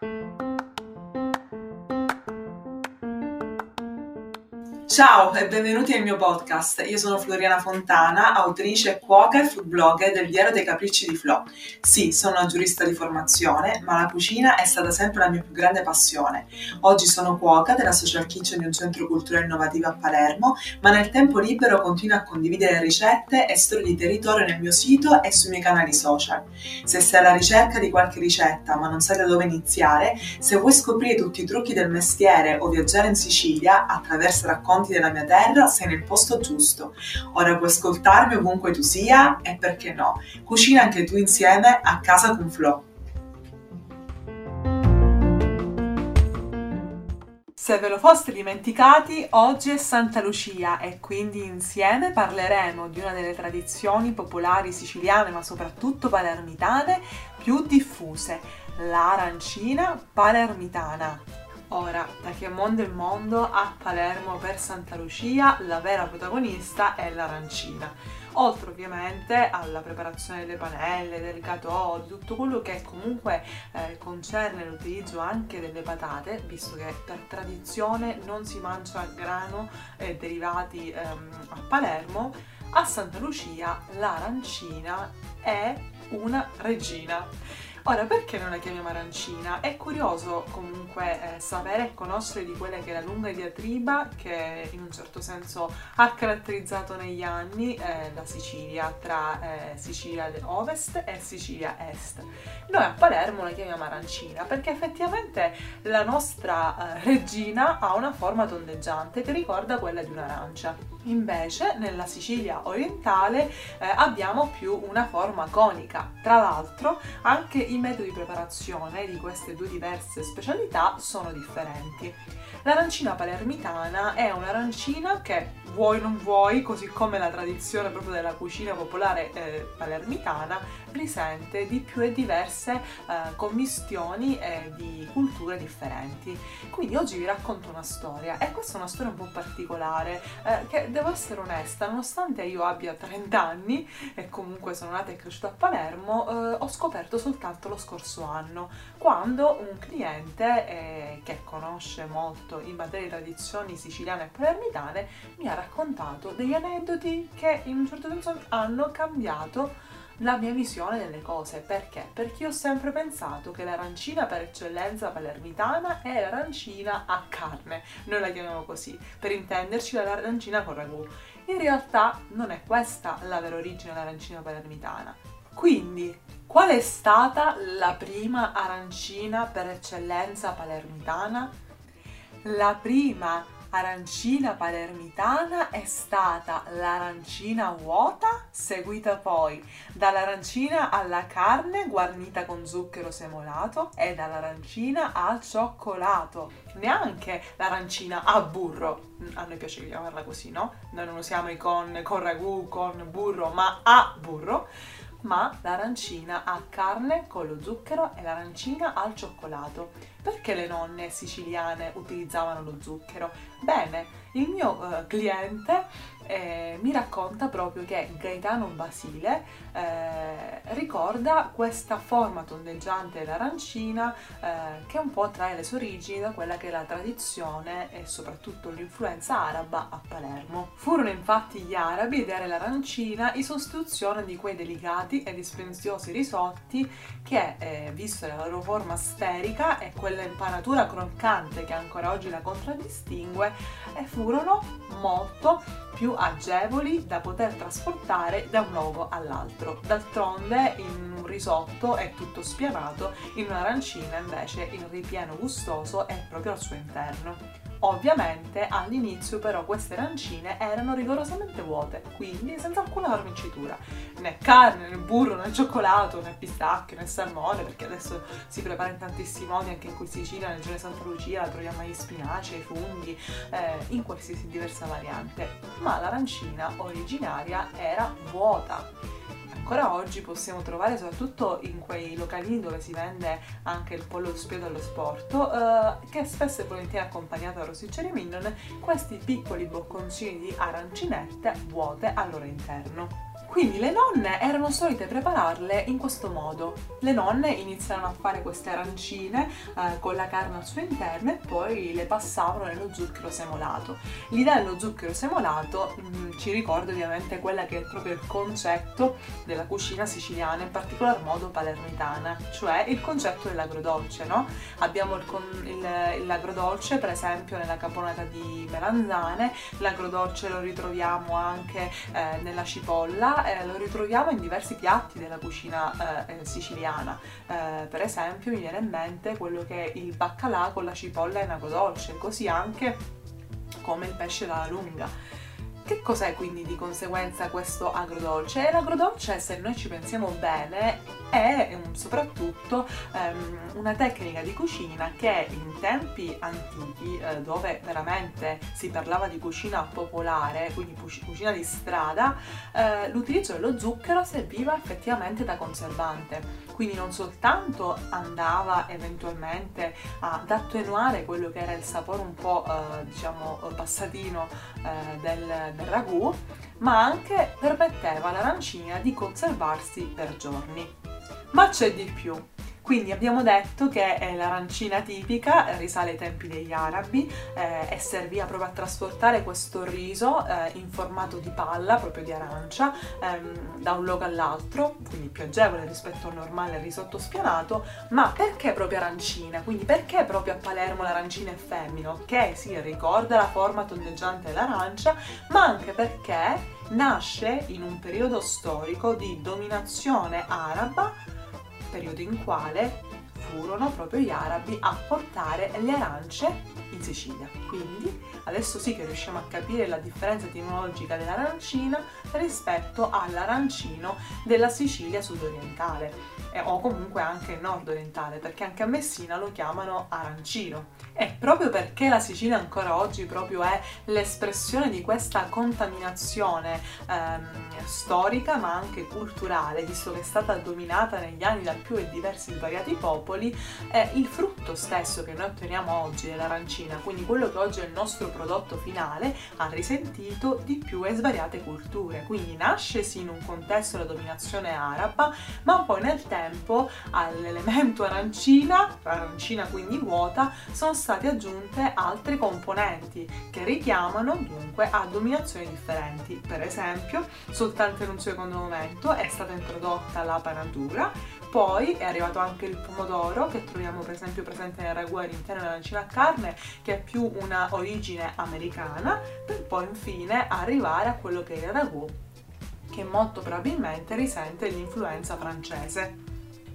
thank you Ciao e benvenuti al mio podcast. Io sono Floriana Fontana, autrice, cuoca e food blogger del Diario dei Capricci di Flo. Sì, sono una giurista di formazione, ma la cucina è stata sempre la mia più grande passione. Oggi sono cuoca della Social Kitchen di un centro culturale innovativo a Palermo, ma nel tempo libero continuo a condividere ricette e storie di territorio nel mio sito e sui miei canali social. Se sei alla ricerca di qualche ricetta ma non sai da dove iniziare, se vuoi scoprire tutti i trucchi del mestiere o viaggiare in Sicilia attraverso racconti racconti della mia terra, sei nel posto giusto. Ora puoi ascoltarmi ovunque tu sia e perché no, cucina anche tu insieme a casa con Flo. Se ve lo foste dimenticati, oggi è Santa Lucia e quindi insieme parleremo di una delle tradizioni popolari siciliane, ma soprattutto palermitane, più diffuse, l'arancina palermitana. Ora, da che mondo è mondo, a Palermo per Santa Lucia la vera protagonista è l'arancina. Oltre ovviamente alla preparazione delle panelle, del gatò, di tutto quello che comunque eh, concerne l'utilizzo anche delle patate, visto che per tradizione non si mangia grano e derivati ehm, a Palermo, a Santa Lucia l'arancina è una regina. Ora, perché non la chiamiamo arancina? È curioso comunque eh, sapere e conoscere di quella che è la lunga diatriba che in un certo senso ha caratterizzato negli anni eh, la Sicilia, tra eh, Sicilia Ovest e Sicilia Est. Noi a Palermo la chiamiamo arancina perché effettivamente la nostra eh, regina ha una forma tondeggiante che ricorda quella di un'arancia. Invece nella Sicilia orientale eh, abbiamo più una forma conica. Tra l'altro anche i metodi di preparazione di queste due diverse specialità sono differenti. L'arancina palermitana è un'arancina che vuoi non vuoi, così come la tradizione proprio della cucina popolare eh, palermitana, risente di più e diverse eh, commistioni e di culture differenti. Quindi oggi vi racconto una storia e questa è una storia un po' particolare eh, che devo essere onesta, nonostante io abbia 30 anni e comunque sono nata e cresciuta a Palermo, eh, ho scoperto soltanto lo scorso anno, quando un cliente eh, che conosce molto in materia di tradizioni siciliane e palermitane, mi ha raccontato degli aneddoti che in un certo senso hanno cambiato la mia visione delle cose. Perché? Perché io ho sempre pensato che l'arancina per eccellenza palermitana è l'arancina a carne. Noi la chiamiamo così, per intenderci l'arancina con ragù. In realtà non è questa la vera origine dell'arancina palermitana. Quindi, qual è stata la prima arancina per eccellenza palermitana? La prima arancina palermitana è stata l'arancina vuota, seguita poi dall'arancina alla carne guarnita con zucchero semolato e dall'arancina al cioccolato. Neanche l'arancina a burro, a noi piace chiamarla così, no? Noi non usiamo i con, con ragù, con burro, ma a burro ma l'arancina a carne con lo zucchero e l'arancina al cioccolato. Perché le nonne siciliane utilizzavano lo zucchero? Bene, il mio uh, cliente eh, mi racconta proprio che Gaetano Basile eh, ricorda questa forma tondeggiante dell'arancina eh, che un po' trae le sue origini da quella che è la tradizione e soprattutto l'influenza araba a Palermo. Furono infatti gli arabi a dare l'arancina in sostituzione di quei delicati e dispendiosi risotti che, eh, visto la loro forma sferica e quella impanatura croccante che ancora oggi la contraddistingue, eh, furono molto più agevoli da poter trasportare da un luogo all'altro. D'altronde in un risotto è tutto spianato, in un'arancina invece il ripieno gustoso è proprio al suo interno. Ovviamente all'inizio però queste arancine erano rigorosamente vuote, quindi senza alcuna farmicitura, né carne, né burro, né cioccolato, né pistacchio, né salmone, perché adesso si prepara in tantissimi modi anche qui in Sicilia, nel di Santa Lucia, troviamo agli spinaci, ai funghi, eh, in qualsiasi diversa variante. Ma l'arancina originaria era vuota ancora oggi possiamo trovare soprattutto in quei localini dove si vende anche il pollo spiedo allo sporto, eh, che spesso e volentieri accompagnato da rosticcerie mignon, questi piccoli bocconcini di arancinette vuote al loro interno. Quindi le nonne erano solite prepararle in questo modo. Le nonne iniziarono a fare queste arancine eh, con la carne al suo interno e poi le passavano nello zucchero semolato. L'idea dello zucchero semolato mh, mm, ci ricorda ovviamente quella che è proprio il concetto della cucina siciliana, in particolar modo palermitana, cioè il concetto dell'agrodolce, no? Abbiamo il, il, l'agrodolce per esempio nella caponata di melanzane, l'agrodolce lo ritroviamo anche eh, nella cipolla, eh, lo ritroviamo in diversi piatti della cucina eh, siciliana. Eh, per esempio mi viene in mente quello che è il baccalà con la cipolla in agrodolce, così anche come il pesce dalla lunga. Che cos'è quindi di conseguenza questo agrodolce? L'agrodolce, se noi ci pensiamo bene, è soprattutto um, una tecnica di cucina che in tempi antichi, eh, dove veramente si parlava di cucina popolare, quindi cucina di strada, eh, l'utilizzo dello zucchero serviva effettivamente da conservante. Quindi non soltanto andava eventualmente ad attenuare quello che era il sapore un po' eh, diciamo passatino eh, del, del ragù, ma anche permetteva all'arancina di conservarsi per giorni. Ma c'è di più. Quindi abbiamo detto che l'arancina tipica risale ai tempi degli arabi eh, e serviva proprio a trasportare questo riso eh, in formato di palla, proprio di arancia, ehm, da un luogo all'altro, quindi più agevole rispetto al normale risotto spianato, ma perché proprio arancina? Quindi perché proprio a Palermo l'arancina è femmina? Ok, sì, ricorda la forma tondeggiante dell'arancia, ma anche perché nasce in un periodo storico di dominazione araba periodo in quale furono proprio gli arabi a portare le arance in Sicilia. Quindi adesso sì che riusciamo a capire la differenza etimologica dell'arancina rispetto all'arancino della Sicilia sudorientale eh, o comunque anche nord-orientale, perché anche a Messina lo chiamano arancino. E proprio perché la Sicilia ancora oggi proprio è l'espressione di questa contaminazione ehm, storica ma anche culturale, visto che è stata dominata negli anni da più e diversi svariati popoli, è il frutto stesso che noi otteniamo oggi dell'arancina, quindi quello che oggi è il nostro prodotto finale, ha risentito di più e svariate culture. Quindi nasce sì in un contesto della dominazione araba, ma poi nel tempo tempo all'elemento arancina, arancina quindi vuota, sono state aggiunte altre componenti che richiamano dunque a dominazioni differenti. Per esempio, soltanto in un secondo momento è stata introdotta la panatura, poi è arrivato anche il pomodoro che troviamo per esempio presente nel ragù all'interno dell'arancina a carne che è più una origine americana per poi infine arrivare a quello che è il ragù che molto probabilmente risente l'influenza francese.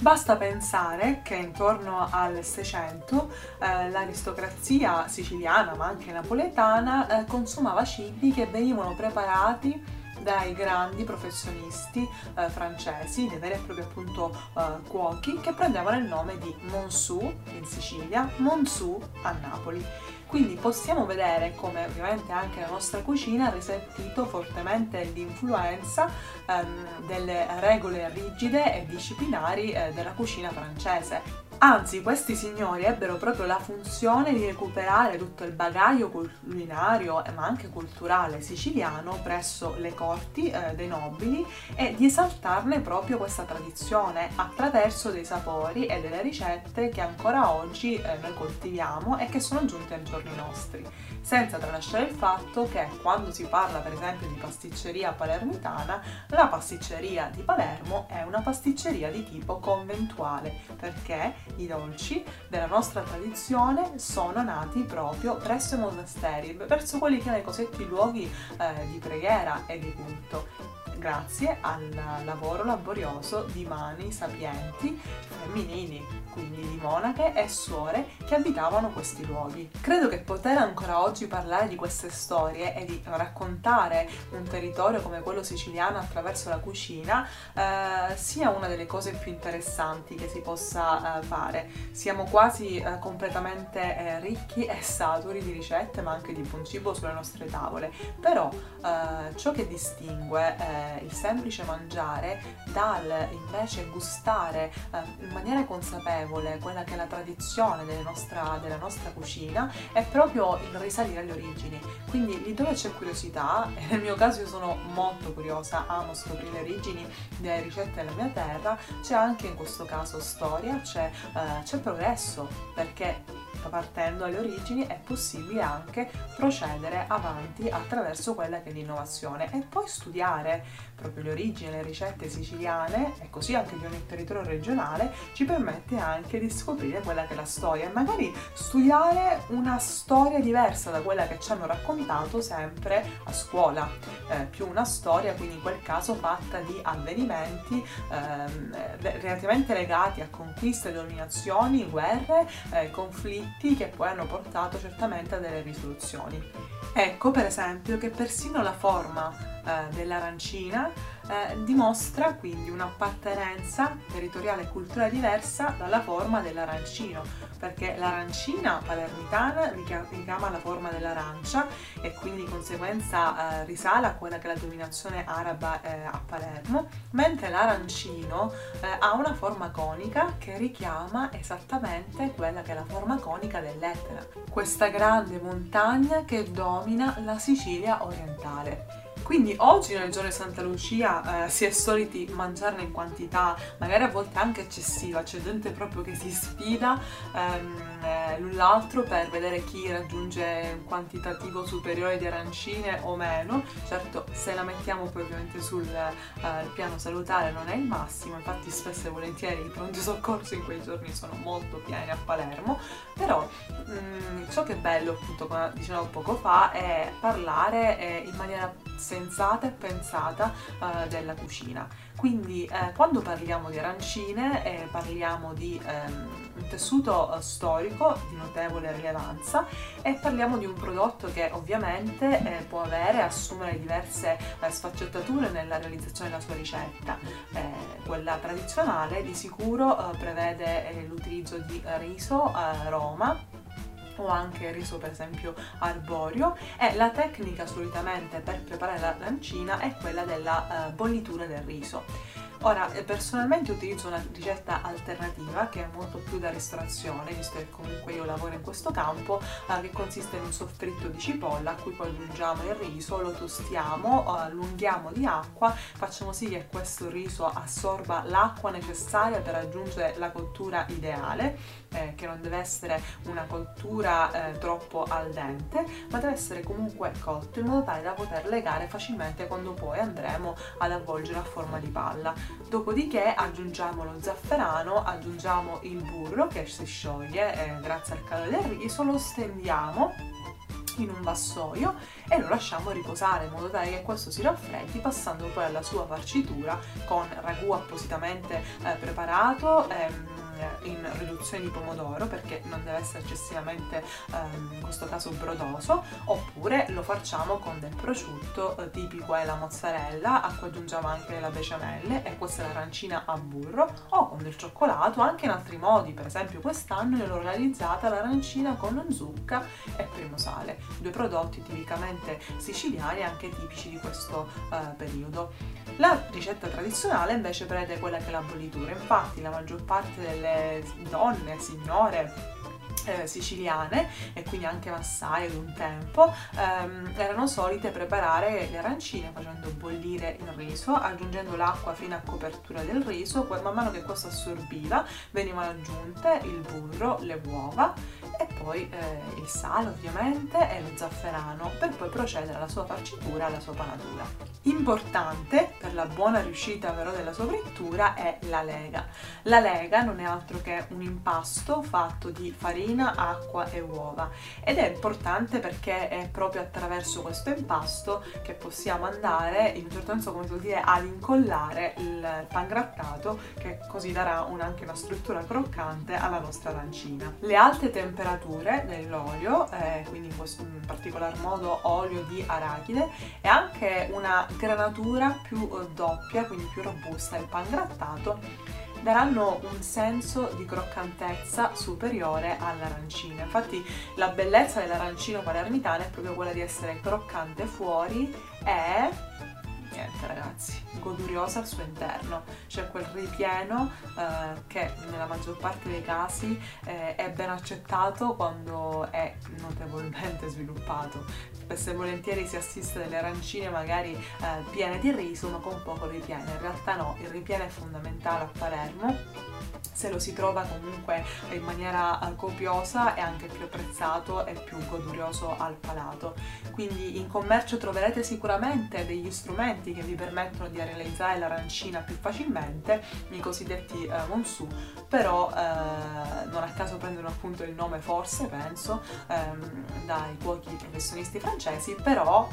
Basta pensare che intorno al 600 eh, l'aristocrazia siciliana, ma anche napoletana, eh, consumava cibi che venivano preparati dai grandi professionisti eh, francesi, dei veri e propri appunto eh, cuochi, che prendevano il nome di Monsù in Sicilia, Monsù a Napoli. Quindi possiamo vedere come ovviamente anche la nostra cucina ha risentito fortemente l'influenza ehm, delle regole rigide e disciplinari eh, della cucina francese. Anzi, questi signori ebbero proprio la funzione di recuperare tutto il bagaglio culinario, ma anche culturale siciliano presso le corti eh, dei nobili e di esaltarne proprio questa tradizione attraverso dei sapori e delle ricette che ancora oggi eh, noi coltiviamo e che sono giunte ai giorni nostri. Senza tralasciare il fatto che quando si parla per esempio di pasticceria palermitana, la pasticceria di Palermo è una pasticceria di tipo conventuale perché i dolci della nostra tradizione sono nati proprio presso i monasteri, verso quelli che erano i cosiddetti luoghi eh, di preghiera e di culto grazie al lavoro laborioso di mani sapienti femminili, quindi di monache e suore che abitavano questi luoghi. Credo che poter ancora oggi parlare di queste storie e di raccontare un territorio come quello siciliano attraverso la cucina eh, sia una delle cose più interessanti che si possa eh, fare. Siamo quasi eh, completamente eh, ricchi e saturi di ricette ma anche di buon cibo sulle nostre tavole, però eh, ciò che distingue eh, il semplice mangiare dal invece gustare in maniera consapevole notevole, quella che è la tradizione nostra, della nostra cucina, è proprio il risalire alle origini. Quindi lì dove c'è curiosità, e nel mio caso io sono molto curiosa, amo scoprire le origini delle ricette della mia terra, c'è anche in questo caso storia, c'è, uh, c'è progresso, perché partendo dalle origini è possibile anche procedere avanti attraverso quella che è l'innovazione e poi studiare proprio le origini, le ricette siciliane e così anche di ogni territorio regionale ci permette anche di scoprire quella che è la storia e magari studiare una storia diversa da quella che ci hanno raccontato sempre a scuola, eh, più una storia quindi in quel caso fatta di avvenimenti ehm, relativamente legati a conquiste, dominazioni, guerre, eh, conflitti che poi hanno portato certamente a delle risoluzioni. Ecco per esempio che persino la forma eh, dell'arancina eh, dimostra quindi un'appartenenza territoriale e culturale diversa dalla forma dell'arancino, perché l'arancina palermitana richiama la forma dell'arancia e quindi di conseguenza eh, risale a quella che è la dominazione araba eh, a Palermo, mentre l'arancino eh, ha una forma conica che richiama esattamente quella che è la forma conica dell'Etna, questa grande montagna che domina la Sicilia orientale. Quindi oggi nel giorno di Santa Lucia eh, si è soliti mangiarne in quantità, magari a volte anche eccessiva, c'è gente proprio che si sfida ehm, eh, l'un l'altro per vedere chi raggiunge un quantitativo superiore di arancine o meno. Certo, se la mettiamo poi ovviamente sul eh, piano salutare non è il massimo, infatti spesso e volentieri i pronti soccorso in quei giorni sono molto pieni a Palermo, però mh, mm, ciò che è bello appunto come dicevo poco fa è parlare eh, in maniera sensata e pensata uh, della cucina. Quindi eh, quando parliamo di arancine eh, parliamo di ehm, un tessuto eh, storico di notevole rilevanza e parliamo di un prodotto che ovviamente eh, può avere assumere diverse eh, sfaccettature nella realizzazione della sua ricetta. quella tradizionale di sicuro prevede l'utilizzo di riso, Roma, o anche riso per esempio arborio e la tecnica solitamente per preparare la lancina è quella della uh, bollitura del riso. Ora, eh, personalmente utilizzo una ricetta alternativa che è molto più da ristorazione, visto che comunque io lavoro in questo campo, eh, che consiste in un soffritto di cipolla a cui poi aggiungiamo il riso, lo tostiamo, eh, allunghiamo di acqua, facciamo sì che questo riso assorba l'acqua necessaria per raggiungere la cottura ideale, eh, che non deve essere una cottura eh, troppo al dente, ma deve essere comunque cotto in modo tale da poter legare facilmente quando poi andremo ad avvolgere a forma di palla. Dopodiché aggiungiamo lo zafferano, aggiungiamo il burro che si scioglie eh, grazie al calore del riso, lo stendiamo in un vassoio e lo lasciamo riposare in modo tale che questo si raffreddi passando poi alla sua farcitura con ragù appositamente eh, preparato ehm, in riduzione di pomodoro perché non deve essere eccessivamente ehm, in questo caso brodoso oppure lo facciamo con del prosciutto eh, tipico è la mozzarella a cui aggiungiamo anche la bechamelle e questa è l'arancina a burro o con del cioccolato anche in altri modi per esempio quest'anno l'ho realizzata l'arancina con zucca e primo sale due prodotti tipicamente siciliani anche tipici di questo eh, periodo. La ricetta tradizionale invece prende quella che è la bollitura infatti la maggior parte delle donne, signore eh, siciliane e quindi anche massaie ad un tempo ehm, erano solite preparare le arancine facendo bollire il riso aggiungendo l'acqua fino a copertura del riso poi man mano che questo assorbiva venivano aggiunte il burro, le uova e poi eh, il sale ovviamente e lo zafferano per poi procedere alla sua farcitura e alla sua panatura. Importante per la buona riuscita però della sua frittura è la lega. La lega non è altro che un impasto fatto di farina, acqua e uova ed è importante perché è proprio attraverso questo impasto che possiamo andare in un certo senso come si vuol dire ad incollare il pangrattato che così darà un, anche una struttura croccante alla nostra arancina. Le alte temperature dell'olio, eh, quindi in, questo, in particolar modo olio di arachide, e anche una granatura più eh, doppia, quindi più robusta il pangrattato, daranno un senso di croccantezza superiore all'arancina. Infatti la bellezza dell'arancino palermitano è proprio quella di essere croccante fuori e niente ragazzi, goduriosa al suo interno, c'è quel ripieno eh, che nella maggior parte dei casi eh, è ben accettato quando è notevolmente sviluppato. Spesso e volentieri si assiste delle arancine magari eh, piene di riso ma con poco ripieno, in realtà no, il ripieno è fondamentale a Palermo se lo si trova comunque in maniera eh, copiosa è anche più apprezzato e più godurioso al palato. Quindi in commercio troverete sicuramente degli strumenti che vi permettono di realizzare l'arancina più facilmente, i cosiddetti eh, monsu, però eh, non a caso prendono appunto il nome forse, penso, ehm, dai cuochi professionisti francesi, però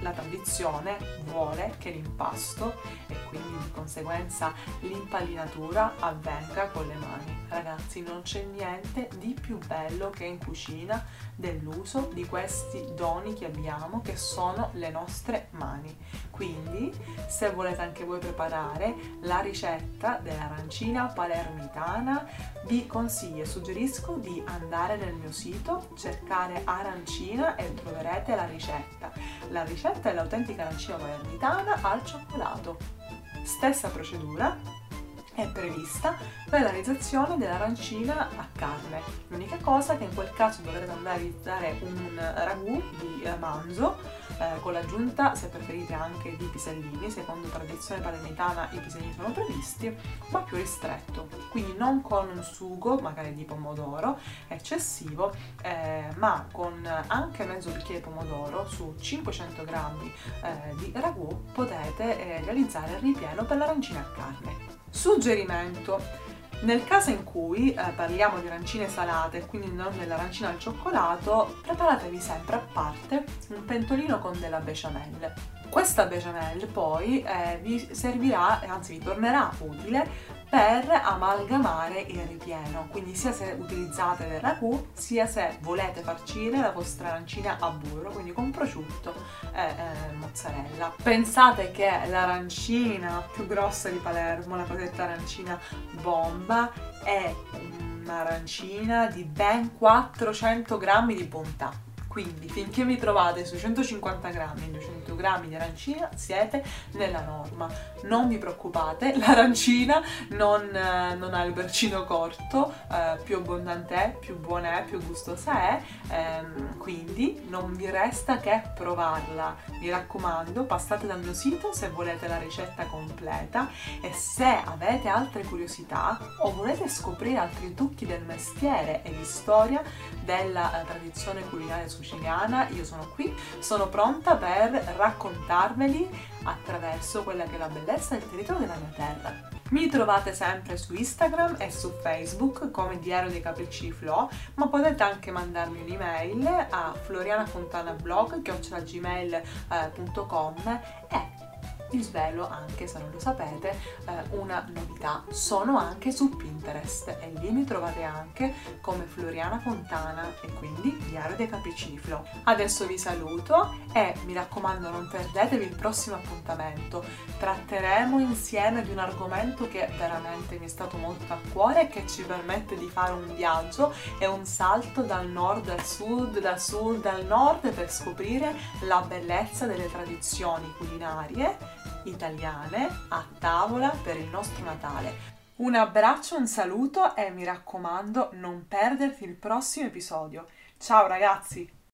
la tradizione vuole che l'impasto e quindi di conseguenza l'impallinatura avvenga con le mani. Ragazzi, non c'è niente di più bello che in cucina dell'uso di questi doni che abbiamo, che sono le nostre mani. Quindi, se volete anche voi preparare la ricetta dell'arancina palermitana, vi consiglio e suggerisco di andare nel mio sito, cercare arancina e troverete la ricetta. La ricetta è l'autentica arancina palermitana al cioccolato. Stessa procedura, è prevista la realizzazione dell'arancina a carne. L'unica cosa che in quel caso dovrete andare a realizzare un ragù di eh, manzo eh, con l'aggiunta, se preferite, anche di pisellini. Secondo tradizione palermitana i pisellini sono previsti, ma più ristretto. Quindi non con un sugo, magari di pomodoro, eccessivo, eh, ma con anche mezzo bicchiere di pomodoro su 500 g eh, di ragù potete eh, realizzare il ripieno per l'arancina a carne. Suggerimento. Nel caso in cui eh, parliamo di arancine salate, quindi non dell'arancina al cioccolato, preparatevi sempre a parte un pentolino con della bechamel. Questa bechamel poi eh, vi servirà, anzi vi tornerà utile per amalgamare il ripieno, quindi sia se utilizzate del ragù, sia se volete farcire la vostra arancina a burro, quindi con prosciutto e eh, mozzarella. Pensate che l'arancina più grossa di Palermo, la cosiddetta arancina bomba, è un'arancina di ben 400 grammi di bontà quindi finché vi trovate sui 150 grammi, 200 grammi di arancina siete nella norma. Non vi preoccupate, l'arancina non, eh, non ha il braccino corto, eh, più abbondante è, più buona è, più gustosa è, ehm, quindi non vi resta che provarla. Mi raccomando, passate dal mio sito se volete la ricetta completa e se avete altre curiosità o volete scoprire altri trucchi del mestiere e di storia della eh, tradizione culinaria su siciliana, io sono qui, sono pronta per raccontarveli attraverso quella che è la bellezza del territorio della mia terra. Mi trovate sempre su Instagram e su Facebook come Diario dei Capricci Flo, ma potete anche mandarmi un'email a florianafontanablog.gmail.com e vi svelo anche, se non lo sapete, eh, una novità. Sono anche su Pinterest e lì mi trovate anche come Floriana Fontana e quindi Diario dei Capricci di Flo. Adesso vi saluto e mi raccomando non perdetevi il prossimo appuntamento. Tratteremo insieme di un argomento che veramente mi è stato molto a cuore e che ci permette di fare un viaggio e un salto dal nord al sud, dal sud al nord per scoprire la bellezza delle tradizioni culinarie italiane a tavola per il nostro Natale. Un abbraccio, un saluto e mi raccomando non perderti il prossimo episodio. Ciao ragazzi!